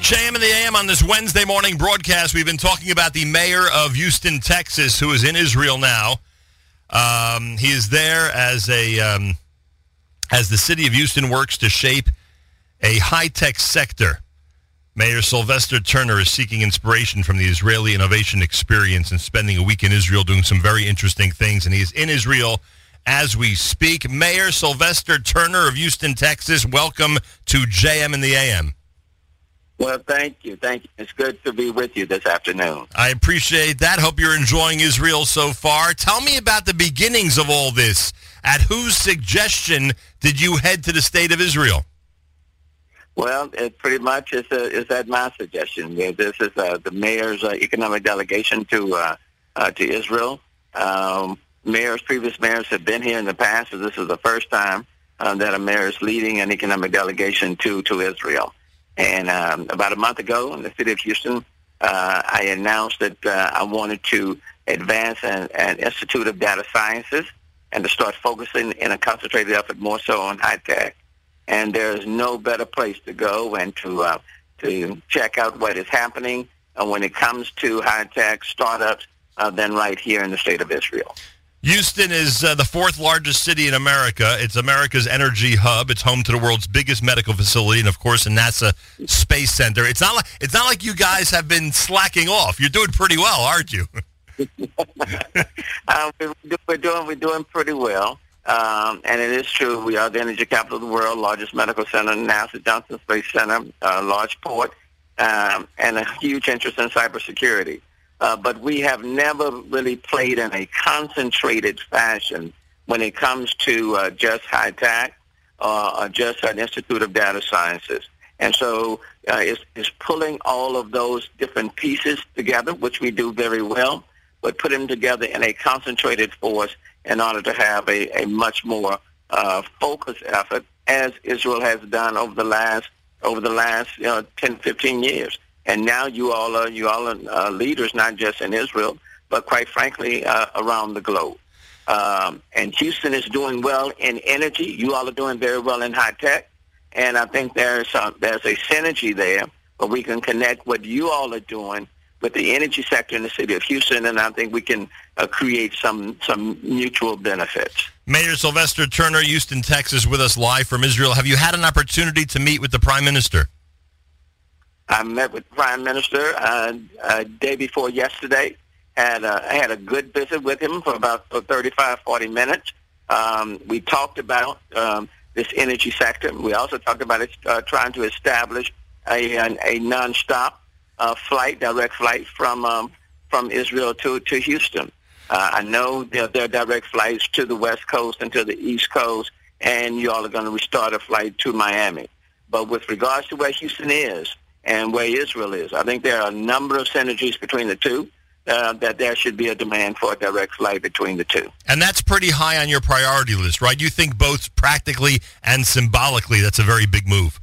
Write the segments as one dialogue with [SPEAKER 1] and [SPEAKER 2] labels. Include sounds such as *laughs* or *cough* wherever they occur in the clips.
[SPEAKER 1] JM in the AM on this Wednesday morning broadcast. We've been talking about the mayor of Houston, Texas, who is in Israel now. Um, he is there as a um, as the city of Houston works to shape a high tech sector. Mayor Sylvester Turner is seeking inspiration from the Israeli innovation experience and spending a week in Israel doing some very interesting things. And he is in Israel as we speak. Mayor Sylvester Turner of Houston, Texas, welcome to JM in the AM.
[SPEAKER 2] Well, thank you. Thank you. It's good to be with you this afternoon.
[SPEAKER 1] I appreciate that. Hope you're enjoying Israel so far. Tell me about the beginnings of all this. At whose suggestion did you head to the state of Israel?
[SPEAKER 2] Well, it pretty much is, uh, is at my suggestion. This is uh, the mayor's uh, economic delegation to uh, uh, to Israel. Um, mayors, previous mayors have been here in the past, so this is the first time uh, that a mayor is leading an economic delegation to to Israel. And um, about a month ago in the city of Houston, uh, I announced that uh, I wanted to advance an, an Institute of Data Sciences and to start focusing in a concentrated effort more so on high tech. And there's no better place to go and to uh, to check out what is happening uh, when it comes to high tech startups uh, than right here in the state of Israel.
[SPEAKER 1] Houston is uh, the fourth largest city in America. It's America's energy hub. It's home to the world's biggest medical facility, and of course, the NASA Space Center. It's not like it's not like you guys have been slacking off. You're doing pretty well, aren't you? *laughs* *laughs*
[SPEAKER 2] uh, we're doing we're doing pretty well, um, and it is true. We are the energy capital of the world, largest medical center, NASA Johnson Space Center, uh, large port, um, and a huge interest in cybersecurity. Uh, but we have never really played in a concentrated fashion when it comes to uh, just high tech uh, or just an Institute of Data Sciences. And so uh, it's, it's pulling all of those different pieces together, which we do very well, but put them together in a concentrated force in order to have a, a much more uh, focused effort, as Israel has done over the last over the last you know, 10, 15 years. And now you all are you all are uh, leaders, not just in Israel, but quite frankly uh, around the globe. Um, and Houston is doing well in energy. You all are doing very well in high tech, and I think there's a, there's a synergy there where we can connect what you all are doing with the energy sector in the city of Houston, and I think we can uh, create some some mutual benefits.
[SPEAKER 1] Mayor Sylvester Turner, Houston, Texas, with us live from Israel. Have you had an opportunity to meet with the Prime Minister?
[SPEAKER 2] I met with Prime Minister uh, uh, day before yesterday. Had I had a good visit with him for about 35, 40 minutes. Um, we talked about um, this energy sector. We also talked about it, uh, trying to establish a, a nonstop uh, flight, direct flight from um, from Israel to to Houston. Uh, I know there, there are direct flights to the West Coast and to the East Coast, and you all are going to restart a flight to Miami. But with regards to where Houston is, and where Israel is. I think there are a number of synergies between the two. Uh, that there should be a demand for a direct flight between the two.
[SPEAKER 1] And that's pretty high on your priority list, right? You think both practically and symbolically that's a very big move.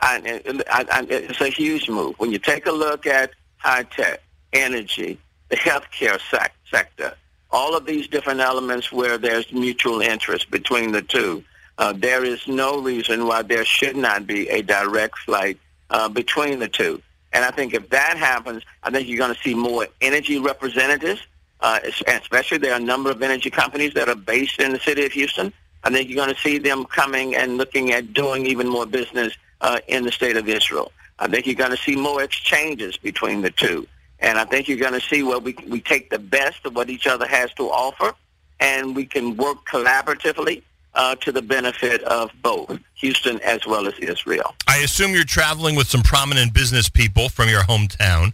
[SPEAKER 2] I, I, I, it's a huge move. When you take a look at high tech, energy, the healthcare sec- sector, all of these different elements where there's mutual interest between the two, uh, there is no reason why there should not be a direct flight uh, between the two. And I think if that happens, I think you're going to see more energy representatives, uh, especially there are a number of energy companies that are based in the city of Houston. I think you're going to see them coming and looking at doing even more business uh, in the state of Israel. I think you're going to see more exchanges between the two. And I think you're going to see where we, we take the best of what each other has to offer and we can work collaboratively uh, to the benefit of both Houston as well as Israel.
[SPEAKER 1] I assume you're traveling with some prominent business people from your hometown.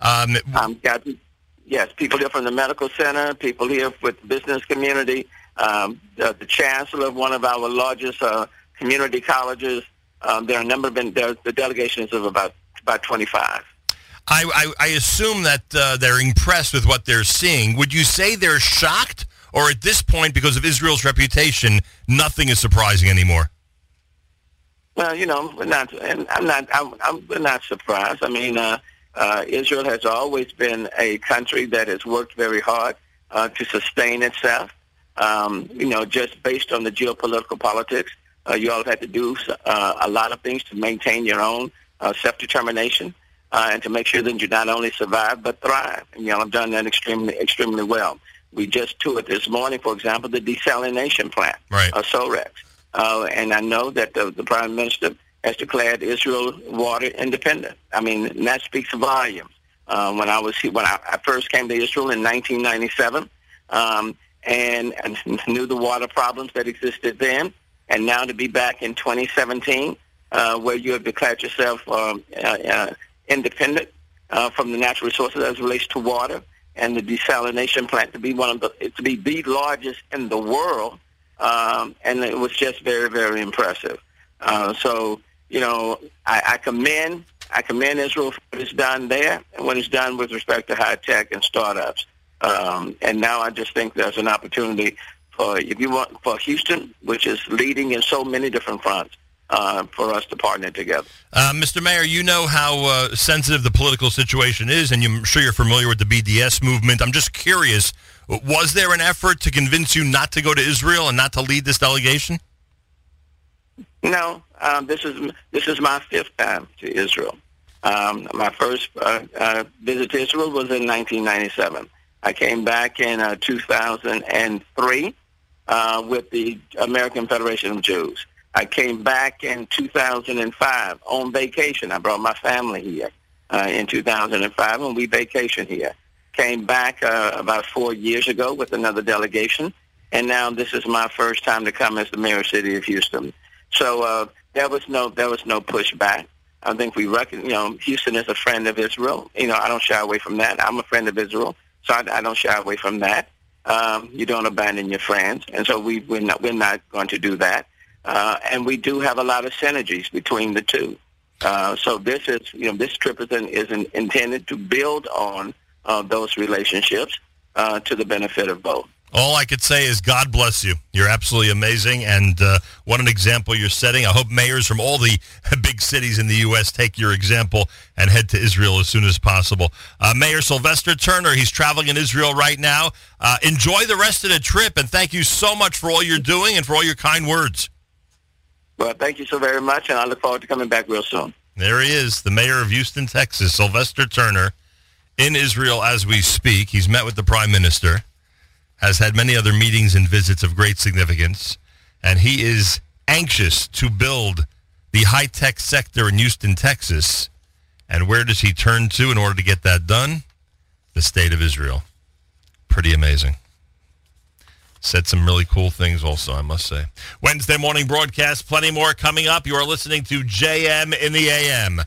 [SPEAKER 2] Um, um, got, yes, people here from the medical center, people here with the business community, um, the, the, chancellor of one of our largest uh, community colleges. Um, there are a number of there, the delegation is of about about 25.
[SPEAKER 1] I, I, I assume that uh, they're impressed with what they're seeing. Would you say they're shocked or at this point, because of Israel's reputation, nothing is surprising anymore?
[SPEAKER 2] Well, you know, we're not, and I'm not, I'm, I'm we're not surprised. I mean, uh, uh, Israel has always been a country that has worked very hard uh, to sustain itself. Um, you know, just based on the geopolitical politics, uh, you all have had to do uh, a lot of things to maintain your own uh, self-determination, uh, and to make sure that you not only survive but thrive. And y'all have done that extremely, extremely well. We just toured this morning, for example, the desalination plant,
[SPEAKER 1] right.
[SPEAKER 2] uh, Sorek. Uh, and I know that the, the Prime Minister has declared Israel water independent. I mean, that speaks volumes. Uh, when I was when I, I first came to Israel in 1997, um, and, and *laughs* knew the water problems that existed then, and now to be back in 2017, uh, where you have declared yourself um, uh, uh, independent uh, from the natural resources as relates to water, and the desalination plant to be one of the to be the largest in the world, um, and it was just very very impressive. Uh, so you know, I, I commend I commend Israel for what it's done there and what it's done with respect to high tech and startups. Um, and now I just think there's an opportunity for if you want for Houston, which is leading in so many different fronts. Uh, for us to partner together.
[SPEAKER 1] Uh, Mr. Mayor, you know how uh, sensitive the political situation is, and I'm sure you're familiar with the BDS movement. I'm just curious, was there an effort to convince you not to go to Israel and not to lead this delegation?
[SPEAKER 2] No, um, this is this is my fifth time to Israel. Um, my first uh, uh, visit to Israel was in 1997. I came back in uh, 2003 uh, with the American Federation of Jews. I came back in 2005 on vacation. I brought my family here uh, in 2005, and we vacationed here. Came back uh, about four years ago with another delegation, and now this is my first time to come as the mayor of the city of Houston. So uh, there was no there was no pushback. I think we reckon, you know, Houston is a friend of Israel. You know, I don't shy away from that. I'm a friend of Israel, so I, I don't shy away from that. Um, you don't abandon your friends, and so we we're not we're not going to do that. Uh, and we do have a lot of synergies between the two. Uh, so this is, you know, this trip is, an, is an intended to build on uh, those relationships uh, to the benefit of both.
[SPEAKER 1] All I could say is God bless you. You're absolutely amazing, and uh, what an example you're setting. I hope mayors from all the *laughs* big cities in the U.S. take your example and head to Israel as soon as possible. Uh, Mayor Sylvester Turner, he's traveling in Israel right now. Uh, enjoy the rest of the trip, and thank you so much for all you're doing and for all your kind words.
[SPEAKER 2] Well, thank you so very much, and I look forward to coming back real soon.
[SPEAKER 1] There he is, the mayor of Houston, Texas, Sylvester Turner, in Israel as we speak. He's met with the prime minister has had many other meetings and visits of great significance, and he is anxious to build the high-tech sector in Houston, Texas. And where does he turn to in order to get that done? The state of Israel. Pretty amazing. Said some really cool things also, I must say. Wednesday morning broadcast, plenty more coming up. You are listening to JM in the AM.